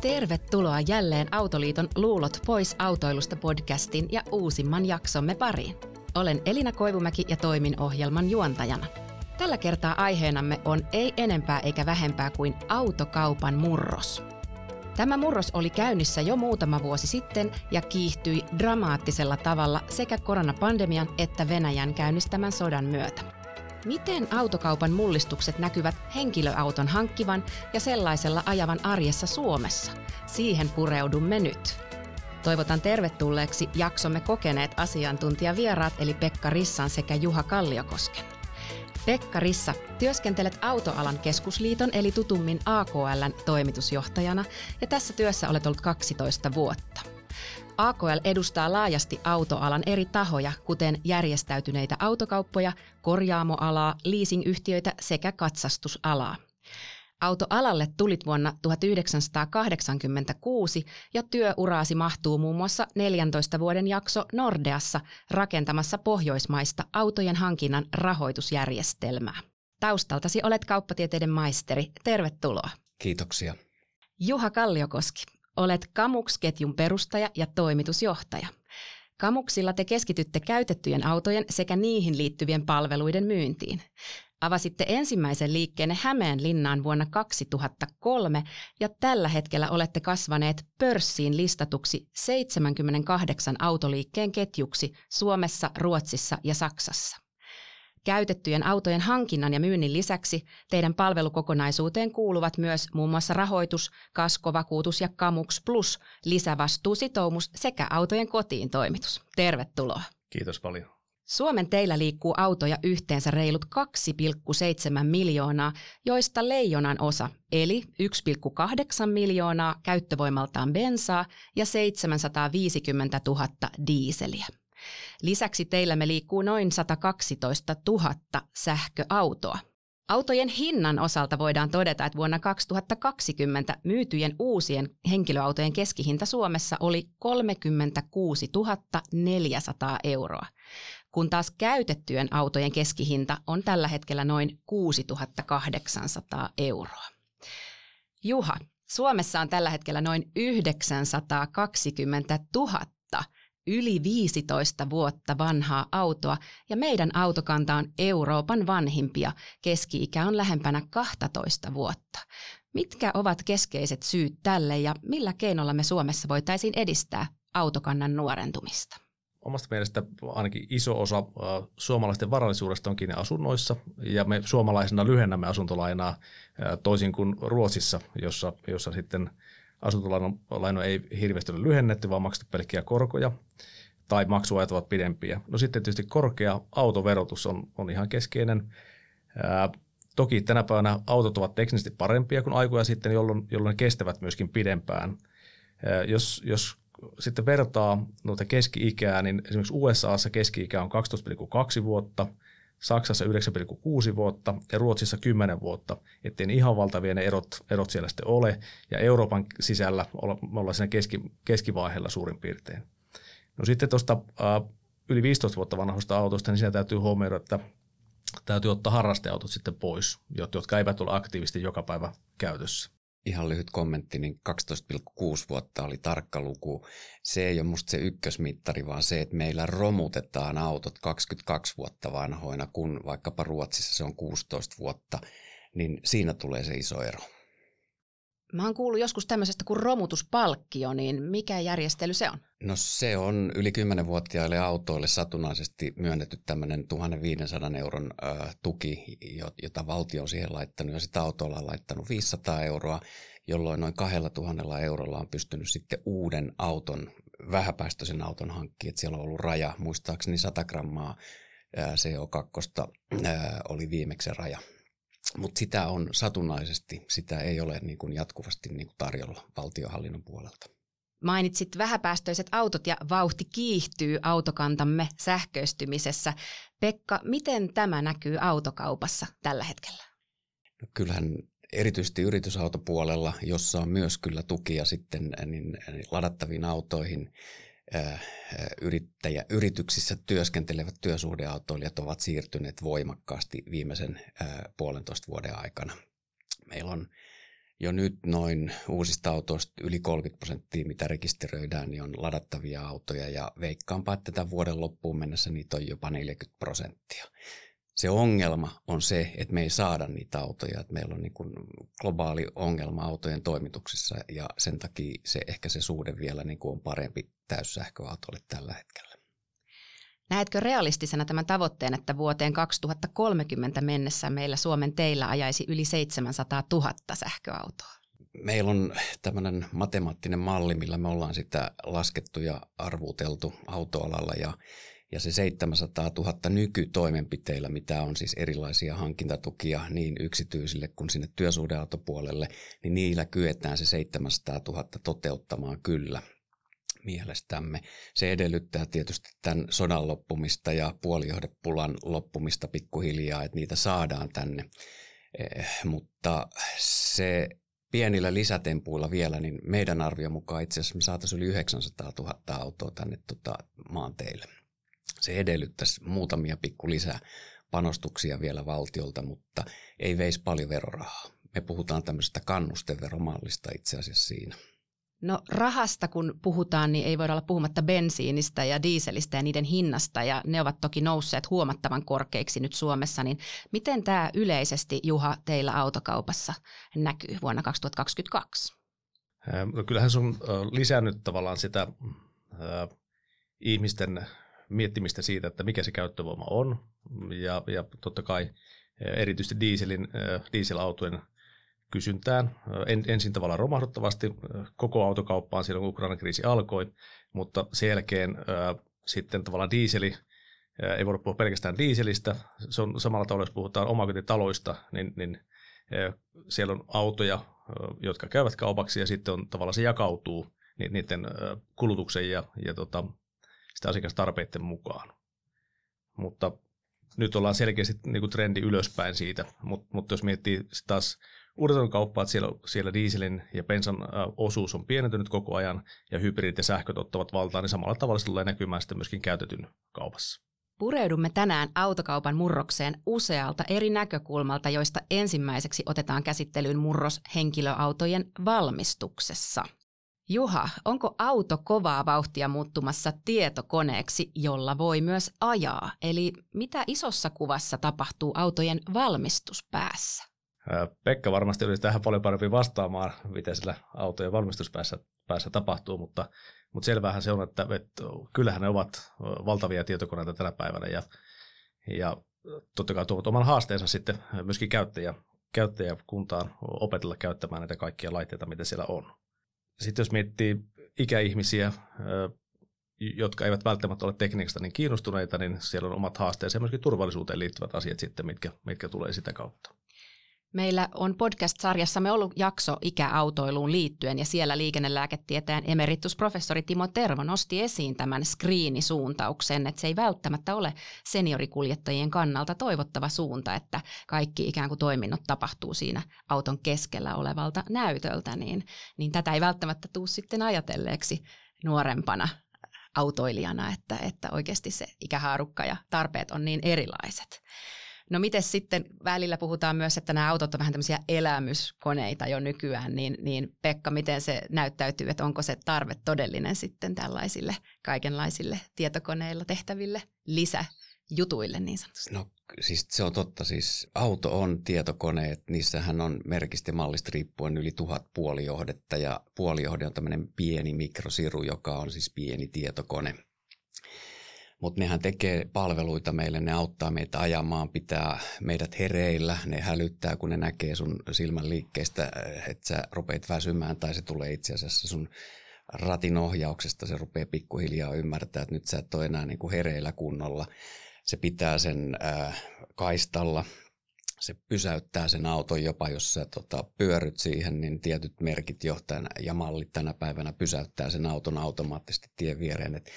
Tervetuloa jälleen Autoliiton Luulot pois autoilusta podcastin ja uusimman jaksomme pariin. Olen Elina Koivumäki ja toimin ohjelman juontajana. Tällä kertaa aiheenamme on ei enempää eikä vähempää kuin autokaupan murros. Tämä murros oli käynnissä jo muutama vuosi sitten ja kiihtyi dramaattisella tavalla sekä koronapandemian että Venäjän käynnistämän sodan myötä. Miten autokaupan mullistukset näkyvät henkilöauton hankkivan ja sellaisella ajavan arjessa Suomessa? Siihen pureudumme nyt. Toivotan tervetulleeksi jaksomme kokeneet asiantuntijavieraat eli Pekka Rissan sekä Juha Kalliokosken. Pekka Rissa, työskentelet Autoalan keskusliiton eli tutummin AKLn toimitusjohtajana ja tässä työssä olet ollut 12 vuotta. AKL edustaa laajasti autoalan eri tahoja, kuten järjestäytyneitä autokauppoja, korjaamoalaa, leasingyhtiöitä sekä katsastusalaa. Autoalalle tulit vuonna 1986 ja työuraasi mahtuu muun muassa 14 vuoden jakso Nordeassa rakentamassa pohjoismaista autojen hankinnan rahoitusjärjestelmää. Taustaltasi olet kauppatieteiden maisteri. Tervetuloa. Kiitoksia. Juha Kalliokoski, olet Kamux-ketjun perustaja ja toimitusjohtaja. Kamuksilla te keskitytte käytettyjen autojen sekä niihin liittyvien palveluiden myyntiin. Avasitte ensimmäisen liikkeenne Hämeenlinnaan vuonna 2003 ja tällä hetkellä olette kasvaneet pörssiin listatuksi 78 autoliikkeen ketjuksi Suomessa, Ruotsissa ja Saksassa. Käytettyjen autojen hankinnan ja myynnin lisäksi teidän palvelukokonaisuuteen kuuluvat myös muun muassa rahoitus, kaskovakuutus ja Kamux Plus, lisävastuusitoumus sekä autojen kotiin toimitus. Tervetuloa. Kiitos paljon. Suomen teillä liikkuu autoja yhteensä reilut 2,7 miljoonaa, joista leijonan osa, eli 1,8 miljoonaa käyttövoimaltaan bensaa ja 750 000 diiseliä. Lisäksi teillä me liikkuu noin 112 000 sähköautoa. Autojen hinnan osalta voidaan todeta, että vuonna 2020 myytyjen uusien henkilöautojen keskihinta Suomessa oli 36 400 euroa, kun taas käytettyjen autojen keskihinta on tällä hetkellä noin 6 800 euroa. Juha, Suomessa on tällä hetkellä noin 920 000 yli 15 vuotta vanhaa autoa ja meidän autokanta on Euroopan vanhimpia. Keski-ikä on lähempänä 12 vuotta. Mitkä ovat keskeiset syyt tälle ja millä keinolla me Suomessa voitaisiin edistää autokannan nuorentumista? Omasta mielestä ainakin iso osa suomalaisten varallisuudesta on kiinni asunnoissa ja me suomalaisina lyhennämme asuntolainaa toisin kuin Ruotsissa, jossa, jossa sitten – asuntolaino ei hirveästi ole lyhennetty, vaan maksettu pelkkiä korkoja tai maksuajat ovat pidempiä. No sitten tietysti korkea autoverotus on, on ihan keskeinen. Ää, toki tänä päivänä autot ovat teknisesti parempia kuin aikoja sitten, jolloin, jolloin ne kestävät myöskin pidempään. Ää, jos, jos sitten vertaa noita keski-ikää, niin esimerkiksi USAssa keski-ikä on 12,2 vuotta – Saksassa 9,6 vuotta ja Ruotsissa 10 vuotta, ettei ihan valtavia ne erot, erot siellä sitten ole. Ja Euroopan sisällä me ollaan siinä keski, keskivaiheella suurin piirtein. No sitten tuosta äh, yli 15 vuotta vanhoista autoista, niin siinä täytyy huomioida, että täytyy ottaa harrasteautot sitten pois, jotka eivät ole aktiivisesti joka päivä käytössä ihan lyhyt kommentti, niin 12,6 vuotta oli tarkka luku. Se ei ole musta se ykkösmittari, vaan se, että meillä romutetaan autot 22 vuotta vanhoina, kun vaikkapa Ruotsissa se on 16 vuotta, niin siinä tulee se iso ero. Mä oon kuullut joskus tämmöisestä kuin romutuspalkkio, niin mikä järjestely se on? No se on yli 10-vuotiaille autoille satunnaisesti myönnetty tämmöinen 1500 euron ö, tuki, jota valtio on siihen laittanut ja sitä autolla on laittanut 500 euroa, jolloin noin 2000 eurolla on pystynyt sitten uuden auton, vähäpäästöisen auton hankkimaan. Siellä on ollut raja, muistaakseni 100 grammaa CO2 oli viimeksi raja mutta sitä on satunnaisesti, sitä ei ole niin kuin jatkuvasti niin kuin tarjolla valtiohallinnon puolelta. Mainitsit vähäpäästöiset autot ja vauhti kiihtyy autokantamme sähköistymisessä. Pekka, miten tämä näkyy autokaupassa tällä hetkellä? No kyllähän erityisesti yritysautopuolella, jossa on myös kyllä tukia sitten niin, ladattaviin autoihin, yrittäjä, yrityksissä työskentelevät työsuhdeautoilijat ovat siirtyneet voimakkaasti viimeisen puolentoista vuoden aikana. Meillä on jo nyt noin uusista autoista yli 30 prosenttia, mitä rekisteröidään, niin on ladattavia autoja ja veikkaanpa, että tämän vuoden loppuun mennessä niitä on jopa 40 prosenttia. Se ongelma on se, että me ei saada niitä autoja, että meillä on niin kuin globaali ongelma autojen toimituksissa ja sen takia se, ehkä se suhde vielä niin kuin on parempi täyssähköautolle tällä hetkellä. Näetkö realistisena tämän tavoitteen, että vuoteen 2030 mennessä meillä Suomen teillä ajaisi yli 700 000 sähköautoa? Meillä on tämmöinen matemaattinen malli, millä me ollaan sitä laskettu ja arvuteltu autoalalla ja, ja se 700 000 nykytoimenpiteillä, mitä on siis erilaisia hankintatukia niin yksityisille kuin sinne työsuhdeautopuolelle, niin niillä kyetään se 700 000 toteuttamaan kyllä mielestämme. Se edellyttää tietysti tämän sodan loppumista ja puolijohdepulan loppumista pikkuhiljaa, että niitä saadaan tänne. Eh, mutta se pienillä lisätempuilla vielä, niin meidän arvio mukaan itse asiassa me saataisiin yli 900 000 autoa tänne tota, maanteille. Se edellyttäisi muutamia pikku lisää panostuksia vielä valtiolta, mutta ei veisi paljon verorahaa. Me puhutaan tämmöisestä kannusteveromallista itse asiassa siinä. No rahasta kun puhutaan, niin ei voida olla puhumatta bensiinistä ja dieselistä ja niiden hinnasta, ja ne ovat toki nousseet huomattavan korkeiksi nyt Suomessa, niin miten tämä yleisesti, Juha, teillä autokaupassa näkyy vuonna 2022? No kyllähän se on lisännyt tavallaan sitä äh, ihmisten miettimistä siitä, että mikä se käyttövoima on, ja, ja totta kai erityisesti dieselin, dieselautojen kysyntään. En, ensin tavallaan romahduttavasti koko autokauppaan silloin, kun Ukrainan kriisi alkoi, mutta sen jälkeen äh, sitten tavallaan diiseli, äh, ei voida puhua pelkästään diiselistä, se on samalla tavalla, jos puhutaan omakotitaloista, niin, niin äh, siellä on autoja, äh, jotka käyvät kaupaksi ja sitten on tavallaan se jakautuu niiden kulutuksen ja, ja tota, sitä asiakastarpeiden mukaan. Mutta nyt ollaan selkeästi niin kuin trendi ylöspäin siitä, mutta mut jos miettii taas uudet kauppaa, että siellä, siellä dieselin ja bensan osuus on pienentynyt koko ajan ja hybridit ja sähköt ottavat valtaan, niin samalla tavalla se tulee näkymään sitten myöskin käytetyn kaupassa. Pureudumme tänään autokaupan murrokseen usealta eri näkökulmalta, joista ensimmäiseksi otetaan käsittelyyn murros henkilöautojen valmistuksessa. Juha, onko auto kovaa vauhtia muuttumassa tietokoneeksi, jolla voi myös ajaa? Eli mitä isossa kuvassa tapahtuu autojen valmistuspäässä? Pekka varmasti olisi tähän paljon parempi vastaamaan, mitä sillä autojen valmistuspäässä päässä tapahtuu, mutta, mutta selvähän se on, että, että kyllähän ne ovat valtavia tietokoneita tänä päivänä ja, ja totta kai tuovat oman haasteensa sitten myöskin käyttäjä, käyttäjäkuntaan opetella käyttämään näitä kaikkia laitteita, mitä siellä on. Sitten jos miettii ikäihmisiä, jotka eivät välttämättä ole tekniikasta niin kiinnostuneita, niin siellä on omat haasteensa ja myöskin turvallisuuteen liittyvät asiat sitten, mitkä, mitkä tulee sitä kautta. Meillä on podcast-sarjassamme ollut jakso ikäautoiluun liittyen ja siellä liikennelääketieteen emeritusprofessori Timo Tervo nosti esiin tämän screenisuuntauksen, että se ei välttämättä ole seniorikuljettajien kannalta toivottava suunta, että kaikki ikään kuin toiminnot tapahtuu siinä auton keskellä olevalta näytöltä, niin, niin tätä ei välttämättä tule sitten ajatelleeksi nuorempana autoilijana, että, että oikeasti se ikähaarukka ja tarpeet on niin erilaiset. No miten sitten välillä puhutaan myös, että nämä autot on vähän tämmöisiä elämyskoneita jo nykyään, niin, niin Pekka, miten se näyttäytyy, että onko se tarve todellinen sitten tällaisille kaikenlaisille tietokoneilla tehtäville lisäjutuille niin sanotusti? No siis se on totta, siis auto on tietokone, että niissähän on merkistä mallista riippuen yli tuhat puolijohdetta ja puolijohde on tämmöinen pieni mikrosiru, joka on siis pieni tietokone – mutta nehän tekee palveluita meille, ne auttaa meitä ajamaan, pitää meidät hereillä, ne hälyttää, kun ne näkee sun silmän liikkeestä, että sä rupeat väsymään tai se tulee itse asiassa sun ratin ohjauksesta, se rupeaa pikkuhiljaa ymmärtää, että nyt sä et ole enää niin kuin hereillä kunnolla. Se pitää sen äh, kaistalla, se pysäyttää sen auton jopa, jos sä tota, pyöryt siihen, niin tietyt merkit johtajana ja mallit tänä päivänä pysäyttää sen auton automaattisesti tien viereen. Et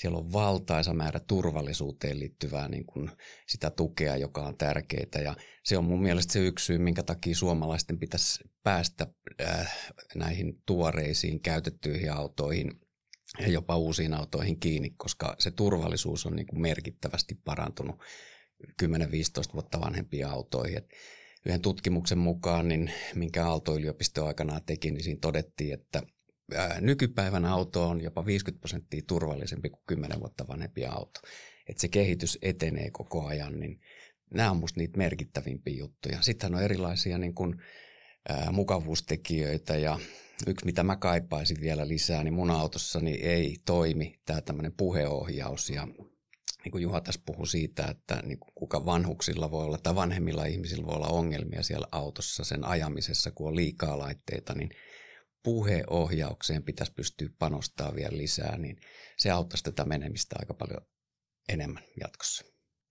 siellä on valtaisa määrä turvallisuuteen liittyvää niin kuin sitä tukea, joka on tärkeää. Ja se on mun mielestä se yksi syy, minkä takia suomalaisten pitäisi päästä äh, näihin tuoreisiin käytettyihin autoihin ja jopa uusiin autoihin kiinni, koska se turvallisuus on niin kuin merkittävästi parantunut 10-15 vuotta vanhempiin autoihin. Et yhden tutkimuksen mukaan, niin minkä Aalto-yliopisto aikanaan teki, niin siinä todettiin, että nykypäivän auto on jopa 50 prosenttia turvallisempi kuin 10 vuotta vanhempi auto. Että se kehitys etenee koko ajan, niin nämä on musta niitä merkittävimpiä juttuja. Sitten on erilaisia niin kuin, ää, mukavuustekijöitä ja yksi, mitä mä kaipaisin vielä lisää, niin mun autossani ei toimi tämä tämmöinen puheohjaus ja niin kuin Juha tässä puhui siitä, että niin kuin kuka vanhuksilla voi olla tai vanhemmilla ihmisillä voi olla ongelmia siellä autossa sen ajamisessa, kun on liikaa laitteita, niin puheohjaukseen pitäisi pystyä panostamaan vielä lisää, niin se auttaisi tätä menemistä aika paljon enemmän jatkossa.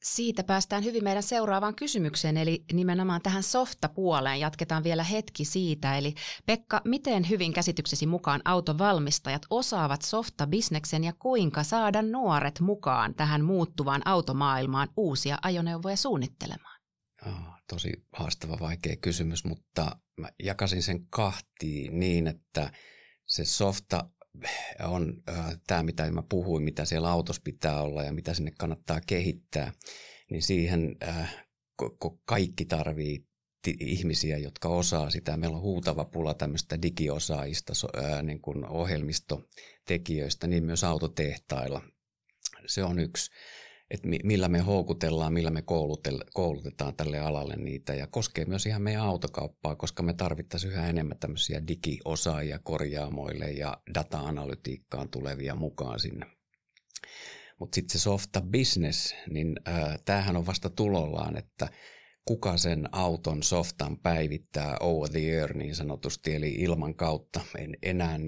Siitä päästään hyvin meidän seuraavaan kysymykseen, eli nimenomaan tähän softapuoleen. Jatketaan vielä hetki siitä. Eli Pekka, miten hyvin käsityksesi mukaan autovalmistajat osaavat softabisneksen ja kuinka saada nuoret mukaan tähän muuttuvaan automaailmaan uusia ajoneuvoja suunnittelemaan? Tosi haastava, vaikea kysymys, mutta mä jakasin sen kahtiin niin, että se softa on äh, tämä, mitä mä puhuin, mitä siellä autossa pitää olla ja mitä sinne kannattaa kehittää, niin siihen äh, kaikki tarvii ihmisiä, jotka osaa sitä. Meillä on huutava pula tämmöistä digiosaajista, äh, niin kuin ohjelmistotekijöistä, niin myös autotehtailla. Se on yksi että millä me houkutellaan, millä me koulutetaan tälle alalle niitä ja koskee myös ihan meidän autokauppaa, koska me tarvittaisiin yhä enemmän tämmöisiä digiosaajia korjaamoille ja data-analytiikkaan tulevia mukaan sinne. Mutta sitten se softa business, niin äh, tämähän on vasta tulollaan, että kuka sen auton softan päivittää over the air niin sanotusti, eli ilman kautta. En, enää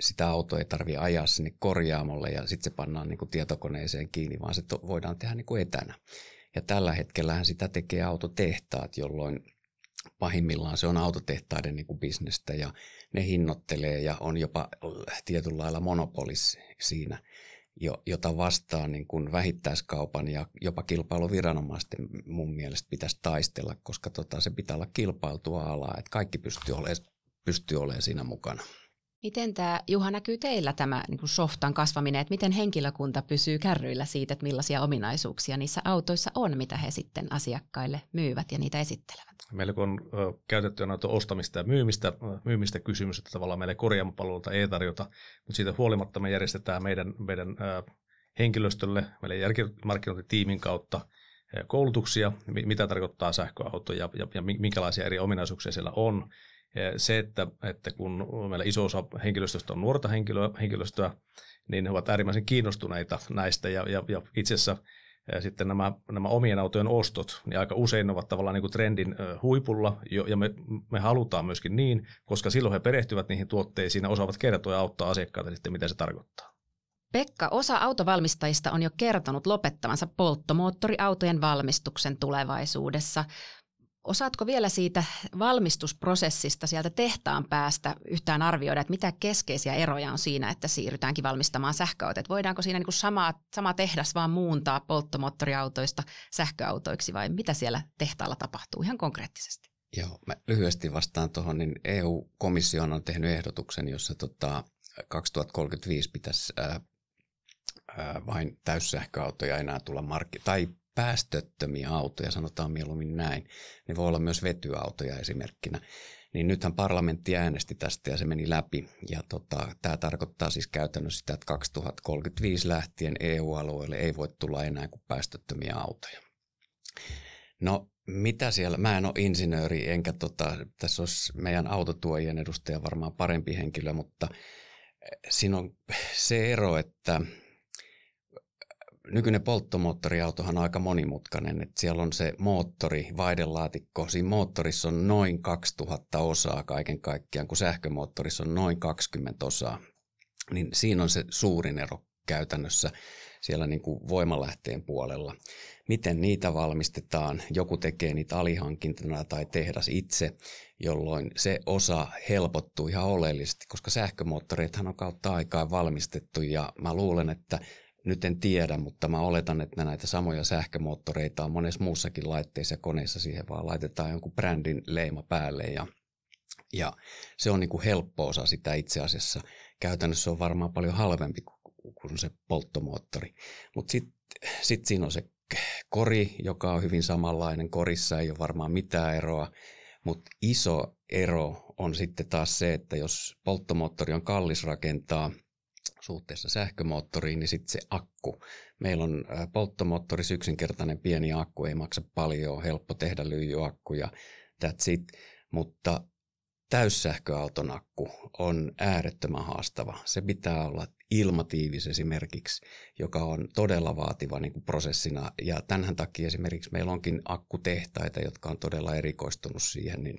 sitä autoa ei tarvitse ajaa sinne korjaamolle ja sitten se pannaan niin kuin tietokoneeseen kiinni, vaan se voidaan tehdä niin kuin etänä. Ja tällä hetkellähän sitä tekee autotehtaat, jolloin pahimmillaan se on autotehtaiden niin kuin bisnestä ja ne hinnoittelee ja on jopa tietyllä lailla monopolis siinä – jota vastaan niin kuin vähittäiskaupan ja jopa kilpailuviranomaisten mun mielestä pitäisi taistella, koska tota, se pitää olla kilpailtua alaa, että kaikki pystyy olemaan, pystyy olemaan siinä mukana. Miten tämä, Juha, näkyy teillä tämä niin kuin softan kasvaminen, että miten henkilökunta pysyy kärryillä siitä, että millaisia ominaisuuksia niissä autoissa on, mitä he sitten asiakkaille myyvät ja niitä esittelevät? Meillä kun on käytetty noita ostamista ja myymistä, myymistä kysymys, että tavallaan meille korjaamapalveluita ei tarjota, mutta siitä huolimatta me järjestetään meidän, meidän henkilöstölle, meidän jälkimarkkinointitiimin kautta koulutuksia, mitä tarkoittaa sähköauto ja, ja, ja minkälaisia eri ominaisuuksia siellä on. Se, että, että kun meillä iso osa henkilöstöstä on nuorta henkilöä, henkilöstöä, niin he ovat äärimmäisen kiinnostuneita näistä ja, ja, ja itse asiassa sitten nämä, nämä omien autojen ostot, niin aika usein ovat tavallaan niin kuin trendin huipulla, ja me, me halutaan myöskin niin, koska silloin he perehtyvät niihin tuotteisiin ja osaavat kertoa ja auttaa asiakkaita sitten, mitä se tarkoittaa. Pekka, osa autovalmistajista on jo kertonut lopettavansa polttomoottoriautojen valmistuksen tulevaisuudessa. Osaatko vielä siitä valmistusprosessista sieltä tehtaan päästä yhtään arvioida, että mitä keskeisiä eroja on siinä, että siirrytäänkin valmistamaan sähköautot? Voidaanko siinä niin sama, sama tehdas vaan muuntaa polttomoottoriautoista sähköautoiksi vai mitä siellä tehtaalla tapahtuu ihan konkreettisesti? Joo, mä lyhyesti vastaan tuohon, niin EU-komissio on tehnyt ehdotuksen, jossa tota 2035 pitäisi ää, ää, vain täyssähköautoja enää tulla markkinoille, tai päästöttömiä autoja, sanotaan mieluummin näin, niin voi olla myös vetyautoja esimerkkinä. Niin nythän parlamentti äänesti tästä ja se meni läpi. Ja tota, tämä tarkoittaa siis käytännössä sitä, että 2035 lähtien EU-alueelle ei voi tulla enää kuin päästöttömiä autoja. No mitä siellä, mä en ole insinööri, enkä tota, tässä olisi meidän autotuojien edustaja varmaan parempi henkilö, mutta siinä on se ero, että nykyinen polttomoottoriautohan on aika monimutkainen, että siellä on se moottori, vaihdelaatikko, siinä moottorissa on noin 2000 osaa kaiken kaikkiaan, kun sähkömoottorissa on noin 20 osaa. Niin siinä on se suurin ero käytännössä siellä niin kuin voimalähteen puolella. Miten niitä valmistetaan? Joku tekee niitä alihankintana tai tehdas itse, jolloin se osa helpottuu ihan oleellisesti, koska sähkömoottoreithan on kautta aikaa valmistettu ja mä luulen, että nyt en tiedä, mutta mä oletan, että näitä samoja sähkömoottoreita on monessa muussakin laitteissa ja koneissa siihen vaan laitetaan jonkun brändin leima päälle ja, ja se on niin kuin helppo osa sitä itse asiassa. Käytännössä on varmaan paljon halvempi kuin se polttomoottori. Mutta sitten sit siinä on se kori, joka on hyvin samanlainen. Korissa ei ole varmaan mitään eroa, mutta iso ero on sitten taas se, että jos polttomoottori on kallis rakentaa suhteessa sähkömoottoriin, niin sitten se akku. Meillä on polttomoottori yksinkertainen pieni akku, ei maksa paljon, on helppo tehdä lyijyakku ja that's it. Mutta täyssähköauton akku on äärettömän haastava. Se pitää olla ilmatiivis esimerkiksi, joka on todella vaativa niin kuin prosessina. Ja tämän takia esimerkiksi meillä onkin akkutehtaita, jotka on todella erikoistunut siihen, niin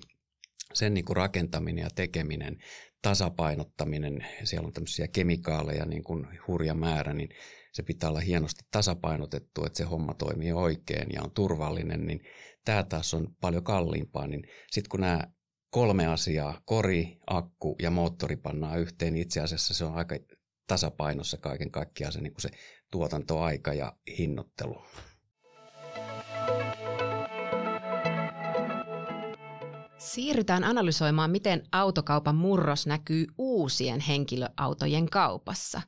sen niin kuin rakentaminen ja tekeminen, tasapainottaminen, siellä on tämmöisiä kemikaaleja niin kuin hurja määrä, niin se pitää olla hienosti tasapainotettu, että se homma toimii oikein ja on turvallinen, niin tämä taas on paljon kalliimpaa, niin sitten kun nämä kolme asiaa, kori, akku ja moottori pannaan yhteen, niin itse asiassa se on aika tasapainossa kaiken kaikkiaan se, niin kuin se tuotantoaika ja hinnoittelu. Siirrytään analysoimaan, miten autokaupan murros näkyy uusien henkilöautojen kaupassa.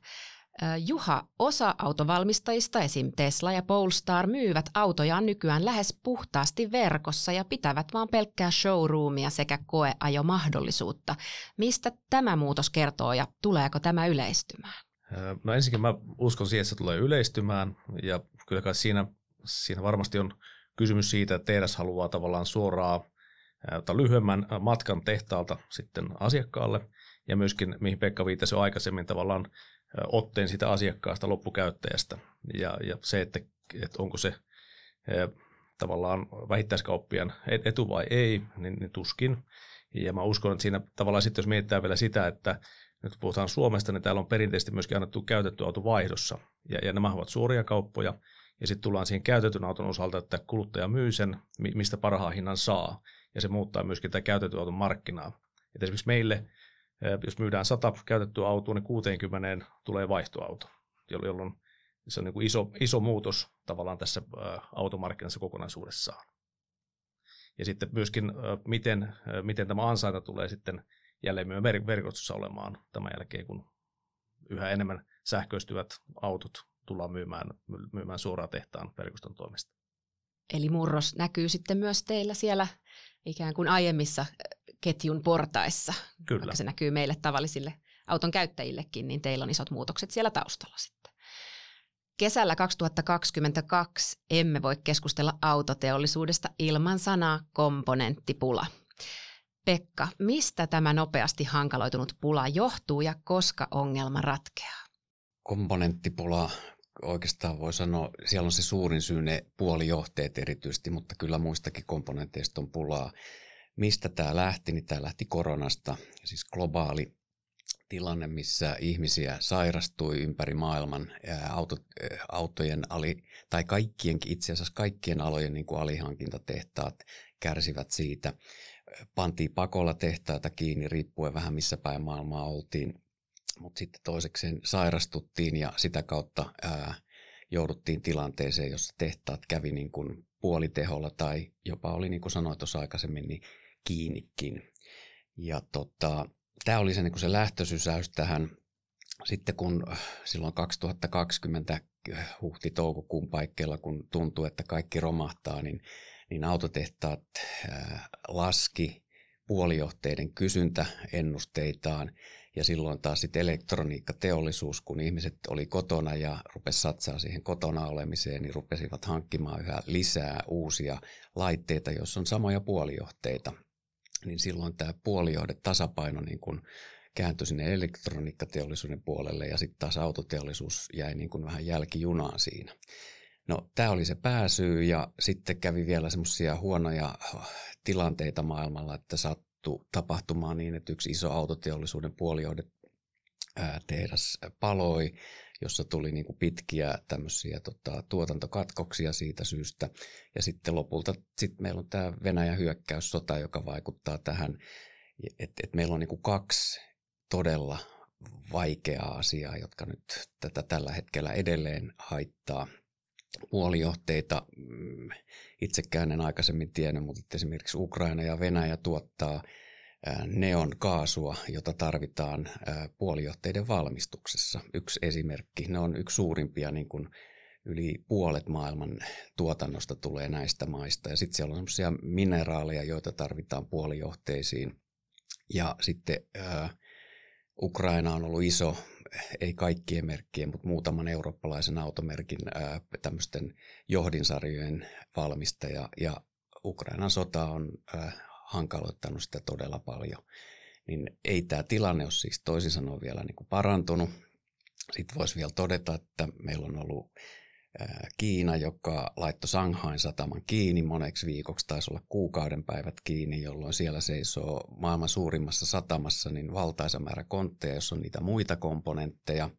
Juha, osa autovalmistajista, esim. Tesla ja Polestar, myyvät autojaan nykyään lähes puhtaasti verkossa ja pitävät vain pelkkää showroomia sekä koeajomahdollisuutta. Mistä tämä muutos kertoo ja tuleeko tämä yleistymään? No ensinnäkin mä uskon siihen, että se tulee yleistymään ja kyllä siinä, siinä varmasti on kysymys siitä, että TRS haluaa tavallaan suoraan tai lyhyemmän matkan tehtaalta sitten asiakkaalle ja myöskin, mihin Pekka viittasi jo aikaisemmin, tavallaan otteen sitä asiakkaasta loppukäyttäjästä. Ja, ja se, että, että onko se tavallaan vähittäiskauppian etu vai ei, niin, niin tuskin. Ja mä uskon, että siinä tavallaan sitten, jos mietitään vielä sitä, että nyt puhutaan Suomesta, niin täällä on perinteisesti myöskin annettu käytetty auto vaihdossa. Ja, ja nämä ovat suoria kauppoja. Ja sitten tullaan siihen käytetyn auton osalta, että kuluttaja myy sen, mistä parhaan hinnan saa. Ja se muuttaa myöskin tätä käytetyn auton markkinaa. Et esimerkiksi meille jos myydään 100 käytettyä autoa, niin 60 tulee vaihtoauto, jolloin se on niin kuin iso, iso muutos tavallaan tässä automarkkinassa kokonaisuudessaan. Ja sitten myöskin, miten, miten tämä ansainta tulee sitten jälleen myös verkostossa olemaan tämän jälkeen, kun yhä enemmän sähköistyvät autot tullaan myymään, myymään suoraan tehtaan verkoston toimesta. Eli murros näkyy sitten myös teillä siellä ikään kuin aiemmissa ketjun portaissa. Kyllä. Vaikka se näkyy meille tavallisille auton käyttäjillekin, niin teillä on isot muutokset siellä taustalla sitten. Kesällä 2022 emme voi keskustella autoteollisuudesta ilman sanaa komponenttipula. Pekka, mistä tämä nopeasti hankaloitunut pula johtuu ja koska ongelma ratkeaa? Komponenttipula oikeastaan voi sanoa, siellä on se suurin syy ne puolijohteet erityisesti, mutta kyllä muistakin komponenteista on pulaa. Mistä tämä lähti, niin tämä lähti koronasta, siis globaali tilanne, missä ihmisiä sairastui ympäri maailman, auto, autojen ali, tai kaikkien, itse asiassa kaikkien alojen niin kuin alihankintatehtaat kärsivät siitä. Pantiin pakolla tehtaita kiinni, riippuen vähän missä päin maailmaa oltiin mutta sitten toisekseen sairastuttiin ja sitä kautta ää, jouduttiin tilanteeseen, jossa tehtaat kävi niin kuin puoliteholla tai jopa oli, niin kuin sanoin tuossa aikaisemmin, niin kiinnikin. Ja tota, tämä oli se, niin kuin se lähtösysäys tähän. Sitten kun silloin 2020 huhti-toukokuun paikkeilla, kun tuntui, että kaikki romahtaa, niin, niin autotehtaat ää, laski puolijohteiden kysyntäennusteitaan ja silloin taas sitten elektroniikkateollisuus, kun ihmiset oli kotona ja rupesi satsaa siihen kotona olemiseen, niin rupesivat hankkimaan yhä lisää uusia laitteita, joissa on samoja puolijohteita. Niin silloin tämä puolijohde tasapaino niin kun kääntyi sinne elektroniikkateollisuuden puolelle ja sitten taas autoteollisuus jäi niin kuin vähän jälkijunaan siinä. No tämä oli se pääsyy ja sitten kävi vielä semmoisia huonoja tilanteita maailmalla, että sattui tapahtumaan niin, että yksi iso autoteollisuuden puolijohde tehdas paloi, jossa tuli niin kuin pitkiä tämmöisiä tota, tuotantokatkoksia siitä syystä. Ja sitten lopulta sit meillä on tämä Venäjän hyökkäyssota, joka vaikuttaa tähän, että et meillä on niin kuin kaksi todella vaikeaa asiaa, jotka nyt tätä tällä hetkellä edelleen haittaa – puolijohteita. Itsekään en aikaisemmin tiennyt, mutta esimerkiksi Ukraina ja Venäjä tuottaa neon kaasua, jota tarvitaan puolijohteiden valmistuksessa. Yksi esimerkki, ne on yksi suurimpia niin kuin yli puolet maailman tuotannosta tulee näistä maista. Ja sitten siellä on sellaisia mineraaleja, joita tarvitaan puolijohteisiin. Ja sitten ää, Ukraina on ollut iso, ei kaikkien merkkien, mutta muutaman eurooppalaisen automerkin tämmöisten johdinsarjojen valmistaja. Ja Ukrainan sota on hankaloittanut sitä todella paljon. Niin ei tämä tilanne ole siis toisin sanoen vielä niin kuin parantunut. Sitten voisi vielä todeta, että meillä on ollut Kiina, joka laittoi Shanghain sataman kiinni moneksi viikoksi, taisi olla kuukauden päivät kiinni, jolloin siellä seisoo maailman suurimmassa satamassa niin valtaisa määrä kontteja, jos on niitä muita komponentteja.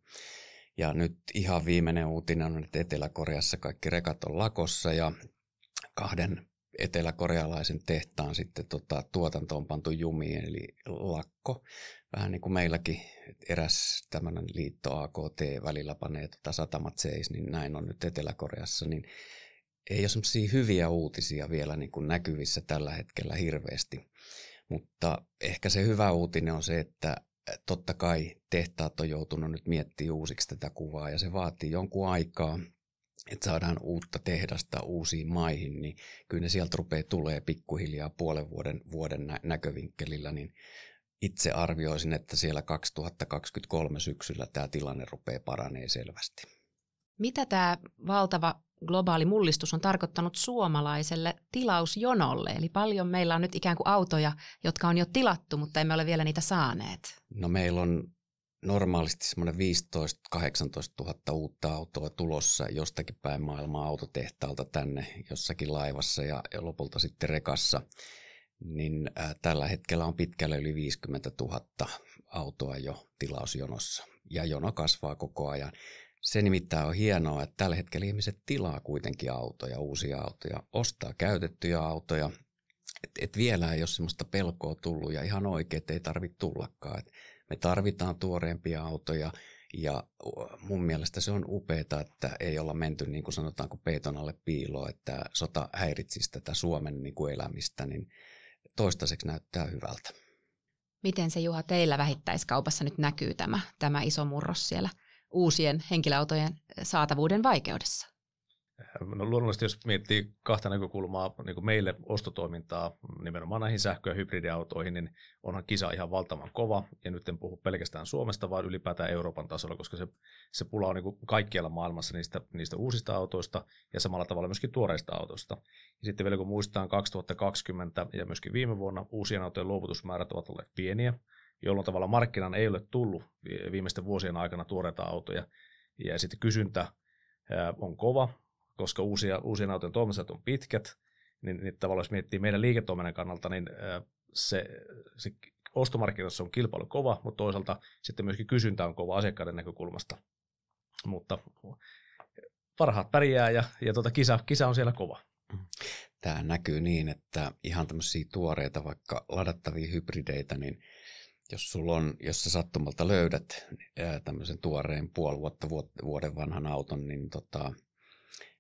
Ja nyt ihan viimeinen uutinen on, että Etelä-Koreassa kaikki rekat on lakossa ja kahden eteläkorealaisen tehtaan sitten tota, tuotanto on pantu jumiin, eli lakko. Vähän niin kuin meilläkin eräs tämmöinen liitto AKT välillä panee tota satamat seis, niin näin on nyt Etelä-Koreassa, niin ei ole semmoisia hyviä uutisia vielä niin kuin näkyvissä tällä hetkellä hirveästi. Mutta ehkä se hyvä uutinen on se, että totta kai tehtaat on joutunut nyt miettimään uusiksi tätä kuvaa ja se vaatii jonkun aikaa – että saadaan uutta tehdasta uusiin maihin, niin kyllä ne sieltä rupeaa tulee pikkuhiljaa puolen vuoden, vuoden nä- näkövinkkelillä, niin itse arvioisin, että siellä 2023 syksyllä tämä tilanne rupeaa paranee selvästi. Mitä tämä valtava globaali mullistus on tarkoittanut suomalaiselle tilausjonolle? Eli paljon meillä on nyt ikään kuin autoja, jotka on jo tilattu, mutta emme ole vielä niitä saaneet. No meillä on normaalisti semmoinen 15-18 000 uutta autoa tulossa jostakin päin maailmaa autotehtaalta tänne jossakin laivassa ja lopulta sitten rekassa, niin tällä hetkellä on pitkälle yli 50 000 autoa jo tilausjonossa ja jono kasvaa koko ajan. Se nimittäin on hienoa, että tällä hetkellä ihmiset tilaa kuitenkin autoja, uusia autoja, ostaa käytettyjä autoja, että et vielä ei ole sellaista pelkoa tullut ja ihan oikein, että ei tarvitse tullakaan. Et me tarvitaan tuoreempia autoja ja mun mielestä se on upeaa, että ei olla menty niin kuin sanotaanko peiton alle piiloon, että sota häiritsisi tätä Suomen niin kuin elämistä, niin toistaiseksi näyttää hyvältä. Miten se Juha teillä vähittäiskaupassa nyt näkyy tämä, tämä iso murros siellä uusien henkilöautojen saatavuuden vaikeudessa? No luonnollisesti, jos miettii kahta näkökulmaa niin meille ostotoimintaa nimenomaan näihin sähkö- ja hybridiautoihin, niin onhan kisa ihan valtavan kova. Ja nyt en puhu pelkästään Suomesta, vaan ylipäätään Euroopan tasolla, koska se, se pula on niin kaikkialla maailmassa niistä, niistä uusista autoista ja samalla tavalla myöskin tuoreista autoista. Ja sitten vielä kun muistetaan 2020 ja myöskin viime vuonna uusien autojen luovutusmäärät ovat olleet pieniä, jolloin tavalla markkinan ei ole tullut viimeisten vuosien aikana tuoreita autoja. Ja sitten kysyntä on kova, koska uusia, uusien autojen toimisat on pitkät, niin, niin tavallaan jos miettii meidän liiketoiminnan kannalta, niin se, se ostomarkkinassa on kilpailu kova, mutta toisaalta sitten myöskin kysyntä on kova asiakkaiden näkökulmasta. Mutta parhaat pärjää ja, ja tuota kisa, kisa on siellä kova. Tämä näkyy niin, että ihan tämmöisiä tuoreita vaikka ladattavia hybrideitä, niin jos sulla on, jos sä sattumalta löydät tämmöisen tuoreen puoli vuotta vuoden vanhan auton, niin tota,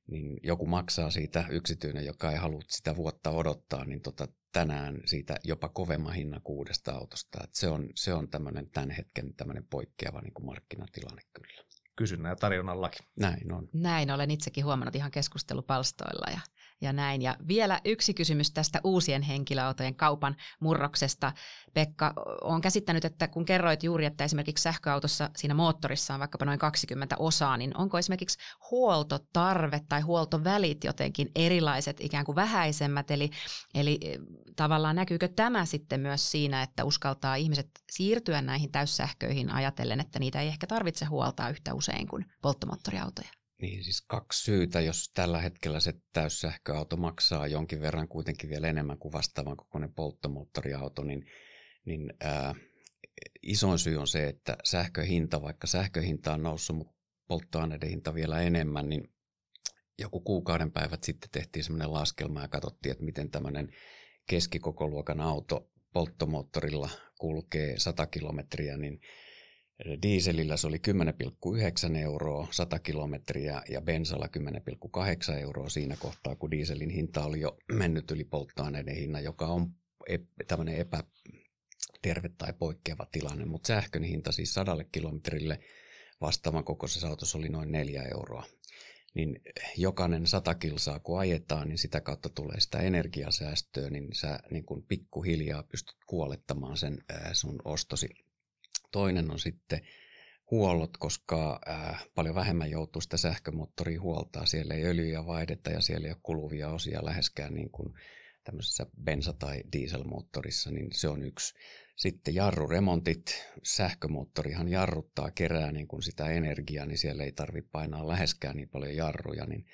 niin joku maksaa siitä yksityinen, joka ei halua sitä vuotta odottaa, niin tota, tänään siitä jopa kovemman hinnan kuudesta autosta. Et se on, se on tämmöinen tämän hetken tämmöinen poikkeava niin kuin markkinatilanne kyllä. Kysynnän ja tarjonnan laki. Näin on. Näin olen itsekin huomannut ihan keskustelupalstoilla ja ja näin. Ja vielä yksi kysymys tästä uusien henkilöautojen kaupan murroksesta. Pekka, on käsittänyt, että kun kerroit juuri, että esimerkiksi sähköautossa siinä moottorissa on vaikkapa noin 20 osaa, niin onko esimerkiksi huoltotarve tai huoltovälit jotenkin erilaiset, ikään kuin vähäisemmät? Eli, eli e, tavallaan näkyykö tämä sitten myös siinä, että uskaltaa ihmiset siirtyä näihin täyssähköihin ajatellen, että niitä ei ehkä tarvitse huoltaa yhtä usein kuin polttomoottoriautoja? Niin siis kaksi syytä, jos tällä hetkellä se täyssähköauto maksaa jonkin verran kuitenkin vielä enemmän kuin vastaavan kokoinen polttomoottoriauto, niin, niin ää, isoin syy on se, että sähköhinta, vaikka sähköhinta on noussut, mutta polttoaineiden hinta vielä enemmän, niin joku kuukauden päivät sitten tehtiin semmoinen laskelma ja katsottiin, että miten tämmöinen keskikokoluokan auto polttomoottorilla kulkee 100 kilometriä, niin Dieselillä se oli 10,9 euroa 100 kilometriä ja bensalla 10,8 euroa siinä kohtaa, kun dieselin hinta oli jo mennyt yli polttoaineiden hinnan, joka on tämmöinen epä, terve tai poikkeava tilanne, mutta sähkön hinta siis sadalle kilometrille vastaavan kokoisessa autossa oli noin neljä euroa. Niin jokainen sata kilsaa kun ajetaan, niin sitä kautta tulee sitä energiasäästöä, niin sä niin kuin pikkuhiljaa pystyt kuolettamaan sen sun ostosi. Toinen on sitten huollot, koska äh, paljon vähemmän joutuu sitä sähkömoottoria huoltaa. Siellä ei öljyjä vaihdeta ja siellä ei ole kuluvia osia läheskään niin kuin tämmöisessä bensa- tai dieselmoottorissa, niin se on yksi. Sitten jarruremontit, sähkömoottorihan jarruttaa, kerää niin kuin sitä energiaa, niin siellä ei tarvitse painaa läheskään niin paljon jarruja, niin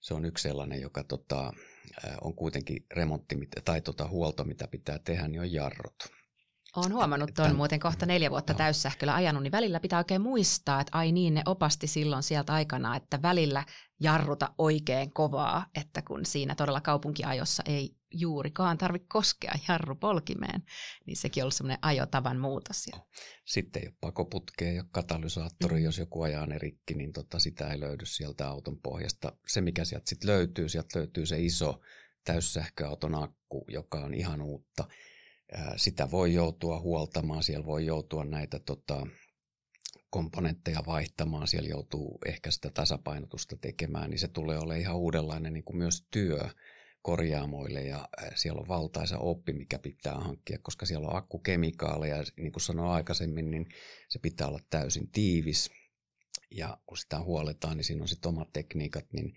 se on yksi sellainen, joka tota, on kuitenkin remontti tai tota, huolto, mitä pitää tehdä, niin on jarrut. Olen huomannut tuon muuten kohta neljä vuotta no. täyssähköllä ajanut, niin välillä pitää oikein muistaa, että ai niin, ne opasti silloin sieltä aikana, että välillä jarruta oikein kovaa, että kun siinä todella kaupunkiajossa ei juurikaan tarvitse koskea jarrupolkimeen, niin sekin on ollut semmoinen ajotavan muutos. Sitten ei ole pakoputkea, ei ole katalysaattori, mm. jos joku ajaa ne rikki, niin tota, sitä ei löydy sieltä auton pohjasta. Se, mikä sieltä sitten löytyy, sieltä löytyy se iso täyssähköauton akku, joka on ihan uutta – sitä voi joutua huoltamaan, siellä voi joutua näitä tota, komponentteja vaihtamaan, siellä joutuu ehkä sitä tasapainotusta tekemään, niin se tulee olemaan ihan uudenlainen niin kuin myös työ korjaamoille. Ja siellä on valtaisa oppi, mikä pitää hankkia, koska siellä on akkukemikaaleja, niin kuin sanoin aikaisemmin, niin se pitää olla täysin tiivis. Ja kun sitä huoletaan, niin siinä on sitten omat tekniikat, niin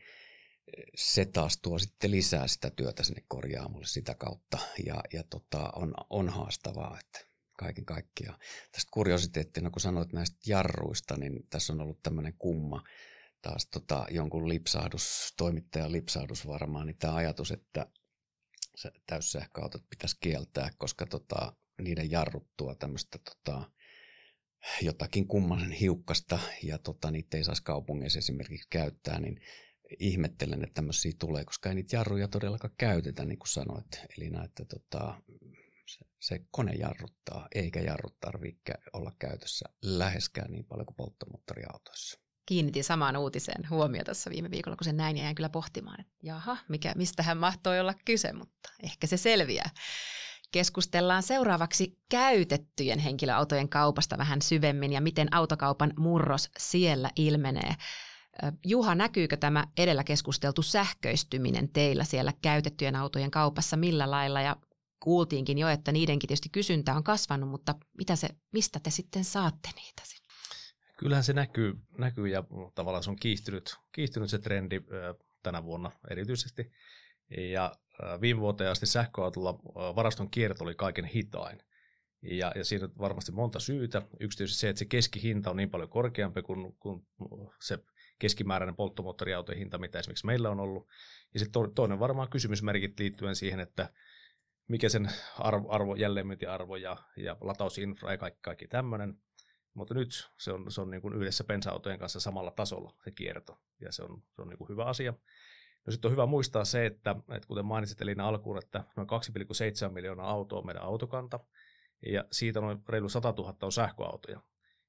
se taas tuo sitten lisää sitä työtä sinne korjaamolle sitä kautta ja, ja tota, on, on haastavaa, että kaiken kaikkiaan. Tästä kuriositeettina, kun sanoit näistä jarruista, niin tässä on ollut tämmöinen kumma taas tota, jonkun lipsahdus, toimittajan lipsahdus varmaan, niin tämä ajatus, että täyssähköautot pitäisi kieltää, koska tota, niiden jarruttua tämmöistä tota, jotakin kummanen hiukkasta ja tota, niitä ei saisi kaupungeissa esimerkiksi käyttää, niin ihmettelen, että tämmöisiä tulee, koska ei niitä jarruja todellakaan käytetä, niin kuin sanoit. Eli että tota, se, se kone jarruttaa, eikä jarrut tarvitse olla käytössä läheskään niin paljon kuin polttomoottoriautoissa. Kiinnitin samaan uutiseen huomioon tässä viime viikolla, kun sen näin ja jäin kyllä pohtimaan, että jaha, mikä, mistähän mahtoi olla kyse, mutta ehkä se selviää. Keskustellaan seuraavaksi käytettyjen henkilöautojen kaupasta vähän syvemmin ja miten autokaupan murros siellä ilmenee. Juha, näkyykö tämä edellä keskusteltu sähköistyminen teillä siellä käytettyjen autojen kaupassa millä lailla? Ja kuultiinkin jo, että niidenkin tietysti kysyntä on kasvanut, mutta mitä se, mistä te sitten saatte niitä? Kyllähän se näkyy, näkyy ja tavallaan se on kiihtynyt, kiihtynyt se trendi tänä vuonna erityisesti. Ja viime vuoteen asti sähköautolla varaston kierto oli kaiken hitain. Ja, ja siinä on varmasti monta syytä. Yksi tietysti se, että se keskihinta on niin paljon korkeampi kuin, kuin se keskimääräinen polttomoottoriautojen hinta, mitä esimerkiksi meillä on ollut. Ja sitten toinen varmaan kysymysmerkit liittyen siihen, että mikä sen arvo, arvo jälleenmyyntiarvo ja, ja latausinfra ja kaikki, kaikki tämmöinen. Mutta nyt se on, se on niin kuin yhdessä bensa-autojen kanssa samalla tasolla se kierto, ja se on, se on niin kuin hyvä asia. No sitten on hyvä muistaa se, että, että kuten mainitsit Elina alkuun, että noin 2,7 miljoonaa autoa on meidän autokanta, ja siitä noin reilu 100 000 on sähköautoja.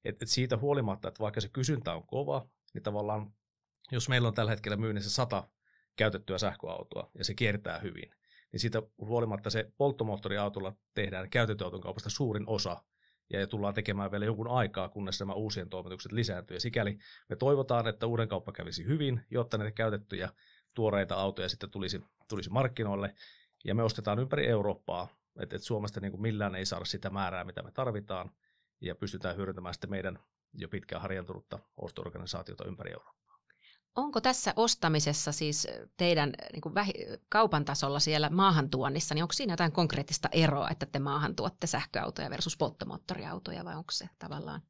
Et, et siitä huolimatta, että vaikka se kysyntä on kova, niin tavallaan jos meillä on tällä hetkellä myynnissä sata käytettyä sähköautoa ja se kiertää hyvin, niin siitä huolimatta se polttomoottoriautolla tehdään käytetty auton kaupasta suurin osa ja tullaan tekemään vielä jonkun aikaa, kunnes nämä uusien toimitukset lisääntyy. Ja sikäli me toivotaan, että uuden kauppa kävisi hyvin, jotta näitä käytettyjä tuoreita autoja sitten tulisi, tulisi markkinoille. Ja me ostetaan ympäri Eurooppaa, että, että Suomesta niin kuin millään ei saada sitä määrää, mitä me tarvitaan, ja pystytään hyödyntämään sitten meidän jo pitkään harjantunutta osto-organisaatiota ympäri Eurooppaa. Onko tässä ostamisessa siis teidän niin kuin vähi, kaupan tasolla siellä maahantuonnissa, niin onko siinä jotain konkreettista eroa, että te maahan tuotte sähköautoja versus polttomoottoriautoja vai onko se tavallaan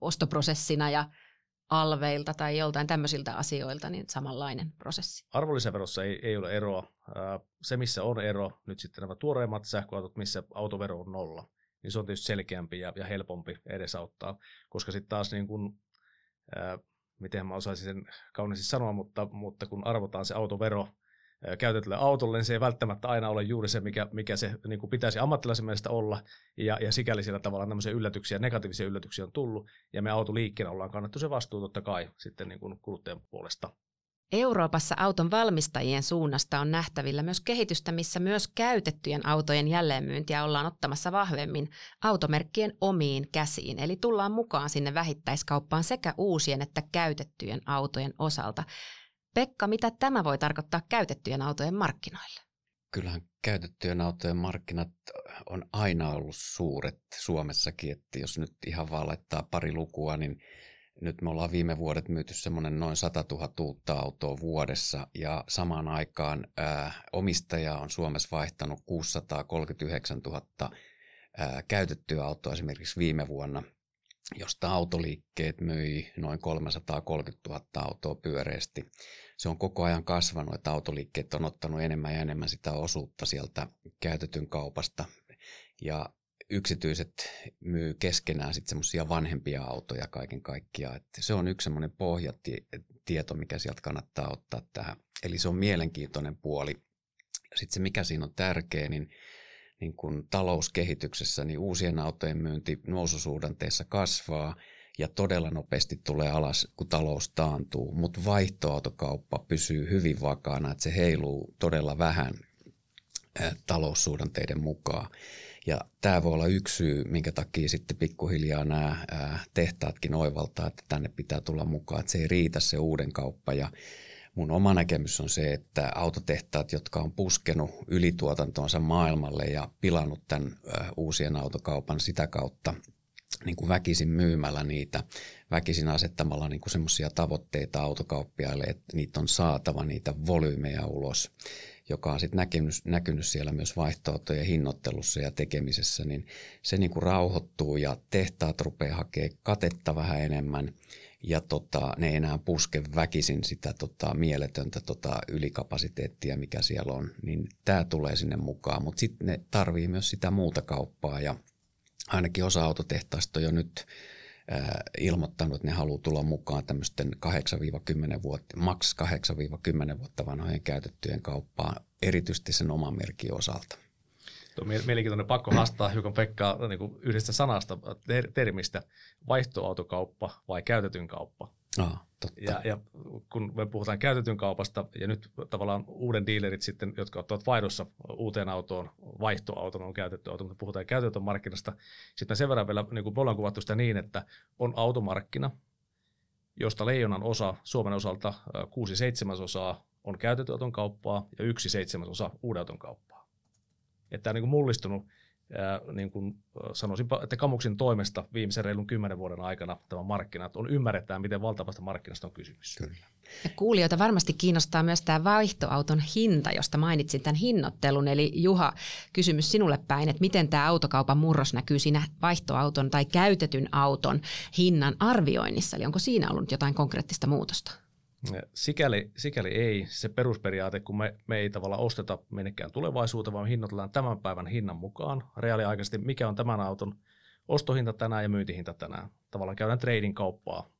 ostoprosessina ja alveilta tai joltain tämmöisiltä asioilta niin samanlainen prosessi? Arvonlisäverossa ei, ei ole eroa. Se, missä on ero, nyt sitten nämä tuoreimmat sähköautot, missä autovero on nolla niin se on tietysti selkeämpi ja, ja helpompi edesauttaa, koska sitten taas niin kun, ää, miten mä osaisin sen kauniisti sanoa, mutta, mutta kun arvotaan se autovero käytetylle autolle, niin se ei välttämättä aina ole juuri se, mikä, mikä se niin kuin pitäisi ammattilaisen mielestä olla, ja, ja sikäli sillä tavalla tämmöisiä yllätyksiä, negatiivisia yllätyksiä on tullut, ja me autoliikkeenä ollaan kannettu se vastuu totta kai sitten niin kuin kuluttajan puolesta. Euroopassa auton valmistajien suunnasta on nähtävillä myös kehitystä, missä myös käytettyjen autojen jälleenmyyntiä ollaan ottamassa vahvemmin automerkkien omiin käsiin. Eli tullaan mukaan sinne vähittäiskauppaan sekä uusien että käytettyjen autojen osalta. Pekka, mitä tämä voi tarkoittaa käytettyjen autojen markkinoille? Kyllähän käytettyjen autojen markkinat on aina ollut suuret Suomessakin, että jos nyt ihan vaan laittaa pari lukua, niin nyt me ollaan viime vuodet myyty semmoinen noin 100 000 uutta autoa vuodessa ja samaan aikaan ää, omistaja on Suomessa vaihtanut 639 000 ää, käytettyä autoa esimerkiksi viime vuonna, josta autoliikkeet myi noin 330 000 autoa pyöreästi. Se on koko ajan kasvanut, että autoliikkeet on ottanut enemmän ja enemmän sitä osuutta sieltä käytetyn kaupasta. Ja yksityiset myy keskenään sitten semmoisia vanhempia autoja kaiken kaikkiaan. että se on yksi semmoinen pohjatieto, mikä sieltä kannattaa ottaa tähän. Eli se on mielenkiintoinen puoli. Sitten se, mikä siinä on tärkeä, niin, niin kun talouskehityksessä niin uusien autojen myynti noususuhdanteessa kasvaa ja todella nopeasti tulee alas, kun talous taantuu, mutta vaihtoautokauppa pysyy hyvin vakaana, että se heiluu todella vähän taloussuhdanteiden mukaan. Ja tämä voi olla yksi syy, minkä takia sitten pikkuhiljaa nämä tehtaatkin oivaltaa, että tänne pitää tulla mukaan, että se ei riitä se uuden kauppa. Ja mun oma näkemys on se, että autotehtaat, jotka on puskenut ylituotantoonsa maailmalle ja pilannut tämän uusien autokaupan sitä kautta, niin kuin väkisin myymällä niitä, väkisin asettamalla niin semmoisia tavoitteita autokauppiaille, että niitä on saatava niitä volyymeja ulos, joka on sitten näkynyt, näkynyt siellä myös vaihtoehtojen hinnoittelussa ja tekemisessä, niin se niin kuin rauhoittuu ja tehtaat rupeaa hakemaan katetta vähän enemmän ja tota, ne ei enää puske väkisin sitä tota, mieletöntä tota, ylikapasiteettia, mikä siellä on, niin tämä tulee sinne mukaan, mutta sitten ne tarvii myös sitä muuta kauppaa ja ainakin osa autotehtaista on jo nyt ilmoittanut, että ne haluaa tulla mukaan tämmöisten 8-10 vuotta, maks 8-10 vuotta vanhojen käytettyjen kauppaan, erityisesti sen oman merkin osalta. Tuo on mielenkiintoinen pakko haastaa hiukan Pekkaa niin yhdestä sanasta, termistä, vaihtoautokauppa vai käytetyn kauppa. Ah, totta. Ja, ja kun me puhutaan käytetyn kaupasta ja nyt tavallaan uuden dealerit sitten, jotka ottavat vaihdossa uuteen autoon, vaihtoauton on käytetty auto, mutta puhutaan käytetyn markkinasta. Sitten me sen verran vielä, niin kuin me ollaan kuvattu sitä niin, että on automarkkina, josta leijonan osa Suomen osalta 6 seitsemäsosaa on käytetyn auton kauppaa ja yksi seitsemäsosa uuden auton kauppaa. Että tämä on niin kuin mullistunut niin kuin sanoisin, että Kamuksin toimesta viimeisen reilun kymmenen vuoden aikana tämä markkinat on ymmärretään, miten valtavasta markkinasta on kysymys. Kyllä. Ja kuulijoita varmasti kiinnostaa myös tämä vaihtoauton hinta, josta mainitsin tämän hinnoittelun. Eli Juha, kysymys sinulle päin, että miten tämä autokaupan murros näkyy siinä vaihtoauton tai käytetyn auton hinnan arvioinnissa? Eli onko siinä ollut jotain konkreettista muutosta? Sikäli, sikäli ei se perusperiaate, kun me, me ei tavallaan osteta minnekään tulevaisuuteen, vaan hinnoitellaan tämän päivän hinnan mukaan reaaliaikaisesti, mikä on tämän auton ostohinta tänään ja myyntihinta tänään. Tavallaan käydään trading kauppaa.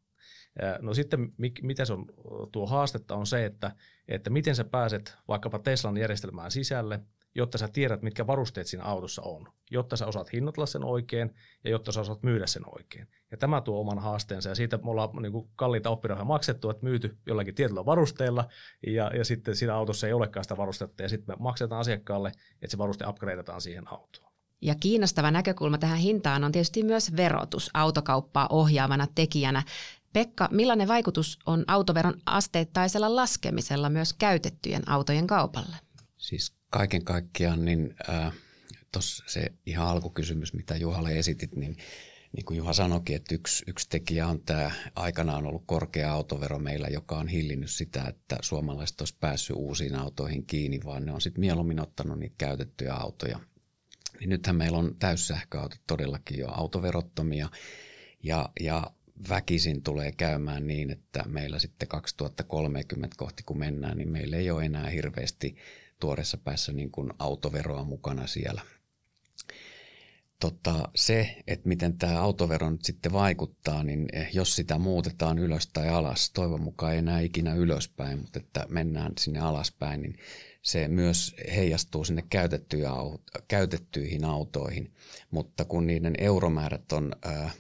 No sitten mitä se on, tuo haastetta on se, että, että miten sä pääset vaikkapa Teslan järjestelmään sisälle – jotta sä tiedät, mitkä varusteet siinä autossa on, jotta sä osaat hinnoitella sen oikein ja jotta sä osaat myydä sen oikein. Ja tämä tuo oman haasteensa ja siitä me ollaan niin kuin kalliita oppirahoja maksettu, että myyty jollakin tietyllä varusteella ja, ja sitten siinä autossa ei olekaan sitä varustetta ja sitten me maksetaan asiakkaalle, että se varuste upgradeataan siihen autoon. Ja kiinnostava näkökulma tähän hintaan on tietysti myös verotus autokauppaa ohjaavana tekijänä. Pekka, millainen vaikutus on autoveron asteittaisella laskemisella myös käytettyjen autojen kaupalle? Siis kaiken kaikkiaan, niin äh, tuossa se ihan alkukysymys, mitä Juhalle esitit, niin niin kuin Juha sanoikin, että yksi, yksi tekijä on tämä aikanaan ollut korkea autovero meillä, joka on hillinnyt sitä, että suomalaiset olisi päässyt uusiin autoihin kiinni, vaan ne on sitten mieluummin ottanut niitä käytettyjä autoja. Niin nythän meillä on täyssähköautot todellakin jo autoverottomia ja, ja väkisin tulee käymään niin, että meillä sitten 2030 kohti kun mennään, niin meillä ei ole enää hirveästi tuoreessa päässä niin kuin autoveroa mukana siellä. Tota, se, että miten tämä autovero nyt sitten vaikuttaa, niin eh, jos sitä muutetaan ylös tai alas, toivon mukaan ei enää ikinä ylöspäin, mutta että mennään sinne alaspäin, niin se myös heijastuu sinne käytettyihin autoihin. Mutta kun niiden euromäärät on äh,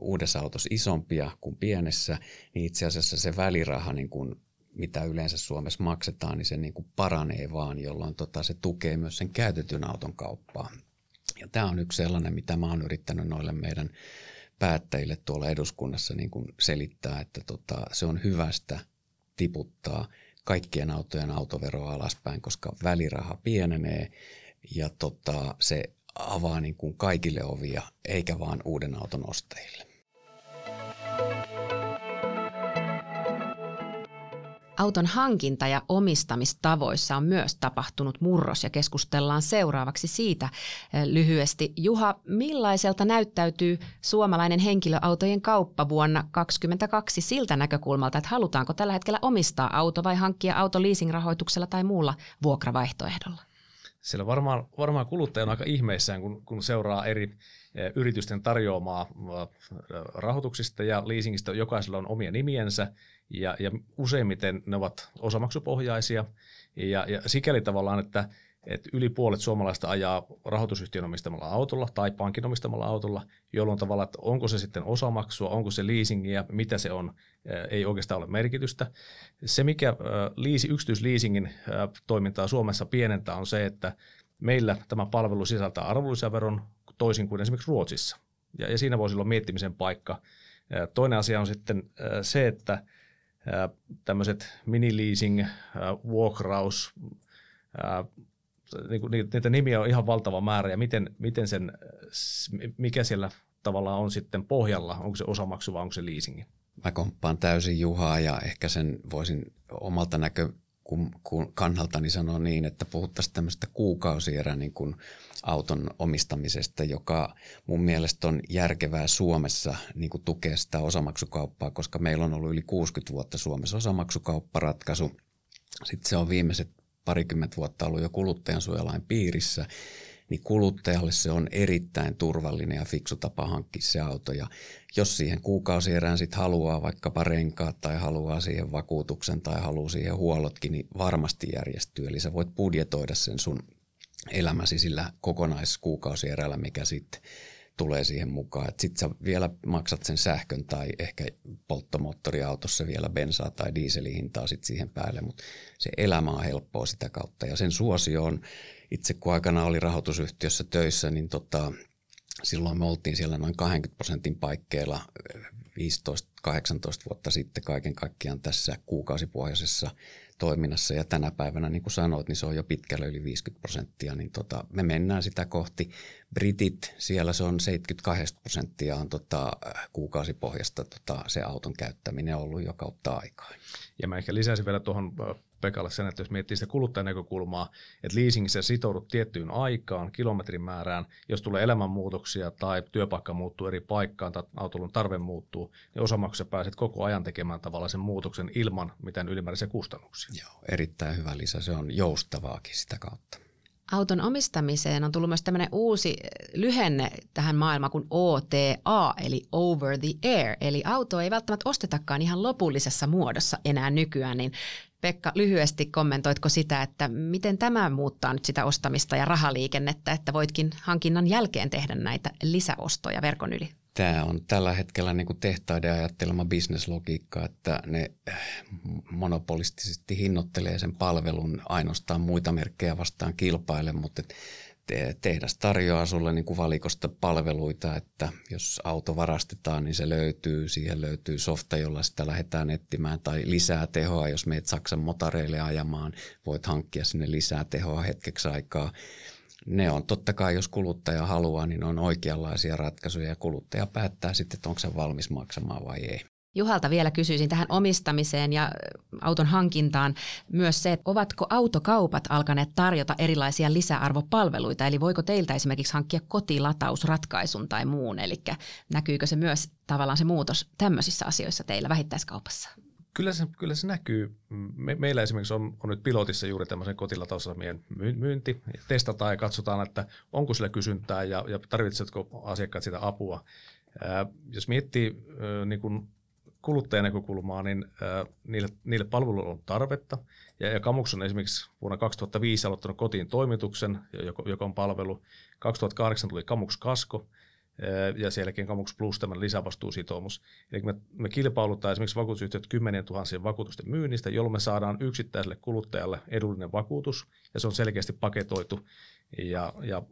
uudessa autossa isompia kuin pienessä, niin itse asiassa se väliraha niin kuin mitä yleensä Suomessa maksetaan, niin se niin kuin paranee vaan, jolloin tota, se tukee myös sen käytetyn auton kauppaa. Ja tämä on yksi sellainen, mitä mä oon yrittänyt noille meidän päättäjille tuolla eduskunnassa niin kuin selittää, että tota, se on hyvästä tiputtaa kaikkien autojen autoveroa alaspäin, koska väliraha pienenee ja tota, se avaa niin kuin kaikille ovia, eikä vaan uuden auton ostajille. Auton hankinta- ja omistamistavoissa on myös tapahtunut murros ja keskustellaan seuraavaksi siitä eh, lyhyesti. Juha, millaiselta näyttäytyy suomalainen henkilöautojen kauppa vuonna 2022 siltä näkökulmalta, että halutaanko tällä hetkellä omistaa auto vai hankkia auto leasingrahoituksella tai muulla vuokravaihtoehdolla? Siellä varmaan, varmaan kuluttaja on aika ihmeissään, kun, kun seuraa eri eh, yritysten tarjoamaa eh, rahoituksista ja leasingistä. Jokaisella on omia nimiensä ja, ja useimmiten ne ovat osamaksupohjaisia ja, ja sikäli tavallaan, että, että yli puolet suomalaista ajaa rahoitusyhtiön omistamalla autolla tai pankin omistamalla autolla, jolloin tavallaan, että onko se sitten osamaksua, onko se leasingia, mitä se on, ei oikeastaan ole merkitystä. Se, mikä liisi, yksityisleasingin toimintaa Suomessa pienentää, on se, että meillä tämä palvelu sisältää arvonlisäveron toisin kuin esimerkiksi Ruotsissa. Ja, ja siinä voisi olla miettimisen paikka. Toinen asia on sitten se, että – tämmöiset mini-leasing, vuokraus, niin niitä nimiä on ihan valtava määrä ja miten, miten sen, mikä siellä tavallaan on sitten pohjalla, onko se osamaksu vai onko se leasingi? Mä komppaan täysin Juhaa ja ehkä sen voisin omalta näkö, kun, kun kannaltani sanoa niin, että puhuttaisiin tämmöistä kuukausierä niin kuin auton omistamisesta, joka mun mielestä on järkevää Suomessa niin kuin tukea sitä osamaksukauppaa, koska meillä on ollut yli 60 vuotta Suomessa osamaksukaupparatkaisu. Sitten se on viimeiset parikymmentä vuotta ollut jo kuluttajansuojalain piirissä, niin kuluttajalle se on erittäin turvallinen ja fiksu tapa hankkia se auto. Ja jos siihen kuukausierään sitten haluaa vaikkapa renkaat tai haluaa siihen vakuutuksen tai haluaa siihen huollotkin, niin varmasti järjestyy. Eli sä voit budjetoida sen sun elämäsi sillä kokonaiskuukausierällä, mikä sitten tulee siihen mukaan. Sitten sä vielä maksat sen sähkön tai ehkä polttomoottoriautossa vielä bensaa tai diiselihintaa sitten siihen päälle, mutta se elämä on helppoa sitä kautta. Ja sen suosio on, itse kun aikana oli rahoitusyhtiössä töissä, niin tota, silloin me oltiin siellä noin 20 prosentin paikkeilla 15-18 vuotta sitten kaiken kaikkiaan tässä kuukausipohjaisessa toiminnassa ja tänä päivänä, niin kuin sanoit, niin se on jo pitkälle yli 50 prosenttia, niin tota, me mennään sitä kohti. Britit, siellä se on 72 prosenttia on tota, kuukausipohjasta tota, se auton käyttäminen ollut jo kautta aikaa. Ja mä ehkä lisäisin vielä tuohon Pekalle sen, että jos miettii sitä kuluttajan näkökulmaa, että leasingissä sitoudut tiettyyn aikaan, kilometrin määrään, jos tulee elämänmuutoksia tai työpaikka muuttuu eri paikkaan tai autolun tarve muuttuu, niin osamaksussa pääset koko ajan tekemään tavallaan sen muutoksen ilman mitään ylimääräisiä kustannuksia. Joo, erittäin hyvä lisä. Se on joustavaakin sitä kautta. Auton omistamiseen on tullut myös tämmöinen uusi lyhenne tähän maailmaan kuin OTA, eli Over the Air. Eli auto ei välttämättä ostetakaan ihan lopullisessa muodossa enää nykyään, niin Pekka, lyhyesti kommentoitko sitä, että miten tämä muuttaa nyt sitä ostamista ja rahaliikennettä, että voitkin hankinnan jälkeen tehdä näitä lisäostoja verkon yli? Tämä on tällä hetkellä niin kuin tehtaiden ajattelema bisneslogiikka, että ne äh, monopolistisesti hinnoittelee sen palvelun ainoastaan muita merkkejä vastaan kilpaile, mutta tehdas tarjoaa sulle niin kuin valikosta palveluita, että jos auto varastetaan, niin se löytyy. Siihen löytyy softa, jolla sitä lähdetään etsimään tai lisää tehoa. Jos meet Saksan motareille ajamaan, voit hankkia sinne lisää tehoa hetkeksi aikaa. Ne on totta kai, jos kuluttaja haluaa, niin on oikeanlaisia ratkaisuja ja kuluttaja päättää sitten, että onko se valmis maksamaan vai ei. Juhalta vielä kysyisin tähän omistamiseen ja auton hankintaan myös se, että ovatko autokaupat alkaneet tarjota erilaisia lisäarvopalveluita, eli voiko teiltä esimerkiksi hankkia kotilatausratkaisun tai muun, eli näkyykö se myös tavallaan se muutos tämmöisissä asioissa teillä vähittäiskaupassa? Kyllä se, kyllä se näkyy. Me, meillä esimerkiksi on, on nyt pilotissa juuri tämmöisen kotilatausasemien myynti. Testataan ja katsotaan, että onko sillä kysyntää ja, ja tarvitsetko asiakkaat sitä apua. Ää, jos miettii ää, niin kun kuluttajan näkökulmaa, niin äh, niille, niille palveluille on tarvetta. Ja, ja Kamux on esimerkiksi vuonna 2005 aloittanut kotiin toimituksen, joka, joka on palvelu. 2008 tuli Kamux Kasko. Ja sen jälkeen Kamux Plus tämän lisävastuusitoumus. Eli me, me kilpailutaan esimerkiksi vakuutusyhtiöt 10 tuhansien vakuutusten myynnistä, jolloin me saadaan yksittäiselle kuluttajalle edullinen vakuutus, ja se on selkeästi paketoitu. Ja, ja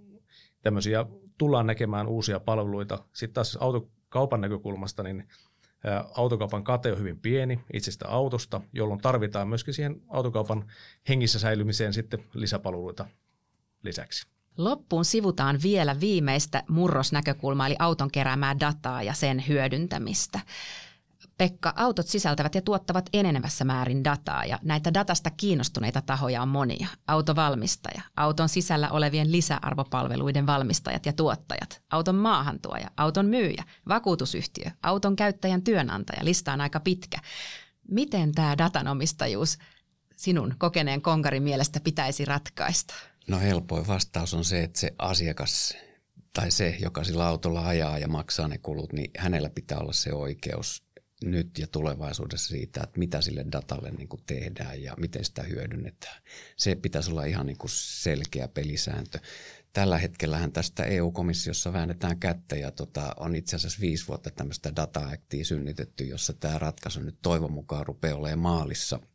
tämmöisiä tullaan näkemään uusia palveluita. Sitten taas autokaupan näkökulmasta, niin autokaupan kate on hyvin pieni itsestä autosta, jolloin tarvitaan myöskin siihen autokaupan hengissä säilymiseen sitten lisäpalveluita lisäksi. Loppuun sivutaan vielä viimeistä murrosnäkökulmaa, eli auton keräämää dataa ja sen hyödyntämistä. Pekka, autot sisältävät ja tuottavat enenevässä määrin dataa ja näitä datasta kiinnostuneita tahoja on monia. Autovalmistaja, auton sisällä olevien lisäarvopalveluiden valmistajat ja tuottajat, auton maahantuoja, auton myyjä, vakuutusyhtiö, auton käyttäjän työnantaja, lista on aika pitkä. Miten tämä datanomistajuus sinun kokeneen konkarin mielestä pitäisi ratkaista? No helpoin vastaus on se, että se asiakas tai se, joka sillä autolla ajaa ja maksaa ne kulut, niin hänellä pitää olla se oikeus nyt ja tulevaisuudessa siitä, että mitä sille datalle niin kuin tehdään ja miten sitä hyödynnetään. Se pitäisi olla ihan niin kuin selkeä pelisääntö. Tällä hetkellähän tästä EU-komissiossa väännetään kättä ja tota, on itse asiassa viisi vuotta tämmöistä data-aktia synnytetty, jossa tämä ratkaisu nyt toivon mukaan rupeaa olemaan maalissa –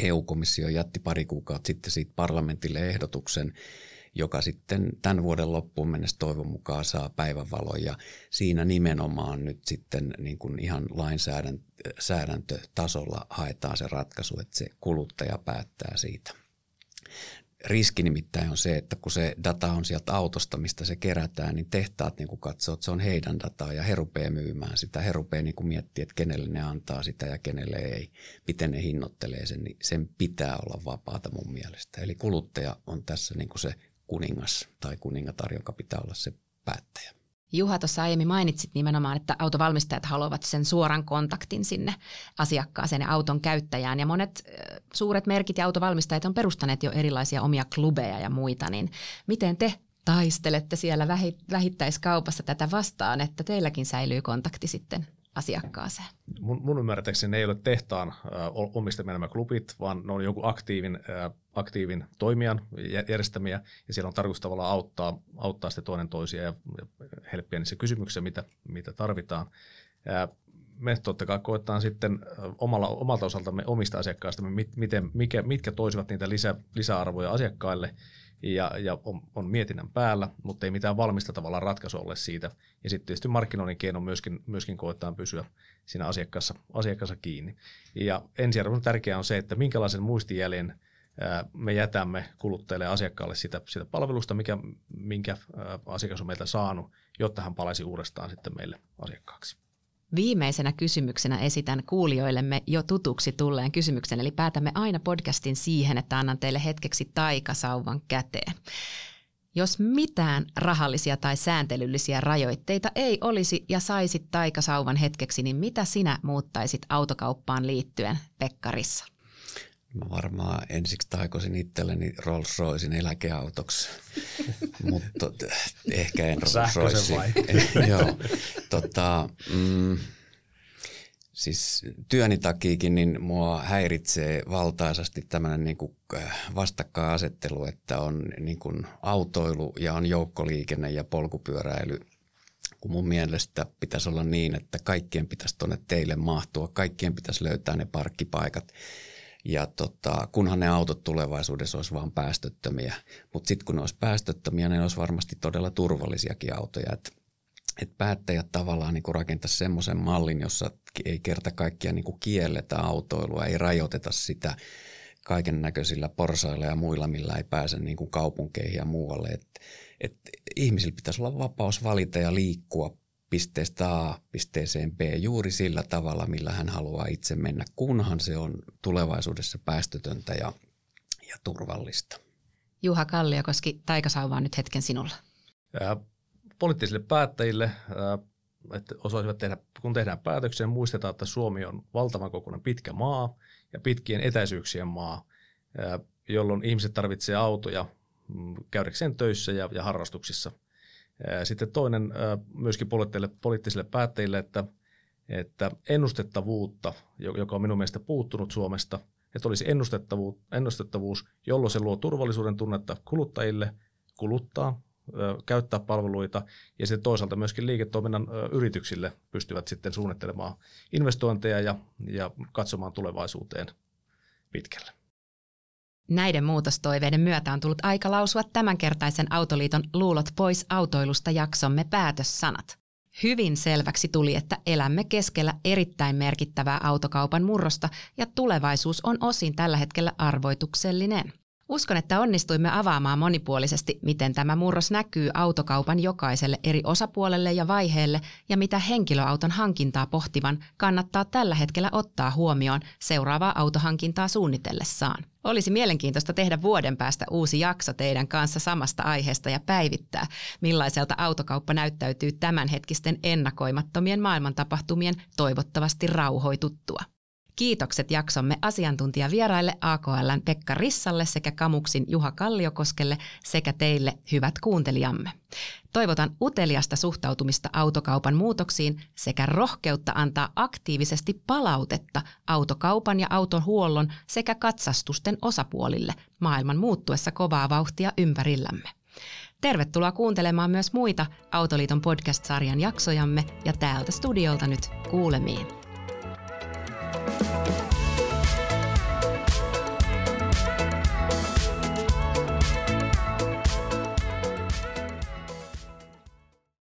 EU-komissio jätti pari kuukautta sitten siitä parlamentille ehdotuksen, joka sitten tämän vuoden loppuun mennessä toivon mukaan saa päivänvalon ja siinä nimenomaan nyt sitten niin kuin ihan lainsäädäntötasolla haetaan se ratkaisu, että se kuluttaja päättää siitä. Riski nimittäin on se, että kun se data on sieltä autosta, mistä se kerätään, niin tehtaat niin katsoo, että se on heidän dataa ja he rupeaa myymään sitä. He rupeaa niin miettiä, että kenelle ne antaa sitä ja kenelle ei, miten ne hinnoittelee sen, niin sen pitää olla vapaata mun mielestä. Eli kuluttaja on tässä niin se kuningas tai kuningatar, joka pitää olla se päättäjä. Juha, tuossa aiemmin mainitsit nimenomaan, että autovalmistajat haluavat sen suoran kontaktin sinne asiakkaaseen ja auton käyttäjään. Ja monet suuret merkit ja autovalmistajat on perustaneet jo erilaisia omia klubeja ja muita. Niin miten te taistelette siellä vähittäiskaupassa tätä vastaan, että teilläkin säilyy kontakti sitten asiakkaaseen? Mun, mun ymmärtääkseni ne ei ole tehtaan omistamia nämä klubit, vaan ne on joku aktiivin, aktiivin toimijan järjestämiä, ja siellä on tarkoitus tavallaan auttaa, auttaa sitten toinen toisia ja, ja helppiä niissä kysymyksissä, mitä, mitä tarvitaan. Me totta kai koetaan sitten omalla, omalta osaltamme omista asiakkaistamme, miten, mikä, mitkä toisivat niitä lisä, lisäarvoja asiakkaille, ja, ja on, on mietinnän päällä, mutta ei mitään valmista tavallaan ratkaisua ole siitä. Ja sitten tietysti markkinoinnin keino myöskin, myöskin koetaan pysyä siinä asiakkaassa, asiakkaassa kiinni. Ja ensiarvoisen tärkeää on se, että minkälaisen muistijäljen me jätämme kuluttajille asiakkaalle sitä, sitä palvelusta, mikä, minkä asiakas on meiltä saanut, jotta hän palaisi uudestaan sitten meille asiakkaaksi. Viimeisenä kysymyksenä esitän kuulijoillemme jo tutuksi tulleen kysymyksen, eli päätämme aina podcastin siihen, että annan teille hetkeksi taikasauvan käteen. Jos mitään rahallisia tai sääntelyllisiä rajoitteita ei olisi ja saisit taikasauvan hetkeksi, niin mitä sinä muuttaisit autokauppaan liittyen, Pekkarissa? Mä varmaan ensiksi taikoisin itselleni Rolls Roycein eläkeautoksi, mutta ehkä en Rolls Royce. Joo, tota, mm, siis työni takiikin niin mua häiritsee valtaisasti tämmöinen niin kuin äh, vastakkainasettelu, että on niin kuin autoilu ja on joukkoliikenne ja polkupyöräily – kun mun mielestä pitäisi olla niin, että kaikkien pitäisi tuonne teille mahtua, kaikkien pitäisi löytää ne parkkipaikat ja tota, kunhan ne autot tulevaisuudessa olisi vaan päästöttömiä. Mutta sitten kun ne olisi päästöttömiä, ne olisi varmasti todella turvallisiakin autoja. Et, et päättäjät tavallaan niin rakentaa semmoisen mallin, jossa ei kerta kaikkiaan niin kielletä autoilua, ei rajoiteta sitä kaiken näköisillä porsailla ja muilla, millä ei pääse niin kuin kaupunkeihin ja muualle. Et, et ihmisillä pitäisi olla vapaus valita ja liikkua pisteestä A pisteeseen B juuri sillä tavalla, millä hän haluaa itse mennä, kunhan se on tulevaisuudessa päästötöntä ja, ja turvallista. Juha Kalliokoski, taikasauva on nyt hetken sinulla. Ää, poliittisille päättäjille, ää, että osaisivat tehdä, kun tehdään päätöksiä, muistetaan, että Suomi on valtavan kokoinen pitkä maa ja pitkien etäisyyksien maa, ää, jolloin ihmiset tarvitsevat autoja mm, käydäkseen töissä ja, ja harrastuksissa – sitten toinen myöskin poliittisille päättäjille, että, että ennustettavuutta, joka on minun mielestä puuttunut Suomesta, että olisi ennustettavuus, ennustettavuus, jolloin se luo turvallisuuden tunnetta kuluttajille kuluttaa käyttää palveluita ja sitten toisaalta myöskin liiketoiminnan yrityksille pystyvät sitten suunnittelemaan investointeja ja, ja katsomaan tulevaisuuteen pitkälle. Näiden muutostoiveiden myötä on tullut aika lausua tämänkertaisen Autoliiton Luulot pois autoilusta jaksomme päätössanat. Hyvin selväksi tuli, että elämme keskellä erittäin merkittävää autokaupan murrosta ja tulevaisuus on osin tällä hetkellä arvoituksellinen. Uskon, että onnistuimme avaamaan monipuolisesti, miten tämä murros näkyy autokaupan jokaiselle eri osapuolelle ja vaiheelle ja mitä henkilöauton hankintaa pohtivan kannattaa tällä hetkellä ottaa huomioon seuraavaa autohankintaa suunnitellessaan. Olisi mielenkiintoista tehdä vuoden päästä uusi jakso teidän kanssa samasta aiheesta ja päivittää, millaiselta autokauppa näyttäytyy tämänhetkisten ennakoimattomien maailmantapahtumien toivottavasti rauhoituttua. Kiitokset jaksomme asiantuntijavieraille AKLn Pekka Rissalle sekä Kamuksin Juha Kalliokoskelle sekä teille hyvät kuuntelijamme. Toivotan uteliasta suhtautumista autokaupan muutoksiin sekä rohkeutta antaa aktiivisesti palautetta autokaupan ja autohuollon sekä katsastusten osapuolille maailman muuttuessa kovaa vauhtia ympärillämme. Tervetuloa kuuntelemaan myös muita Autoliiton podcast-sarjan jaksojamme ja täältä studiolta nyt kuulemiin. Música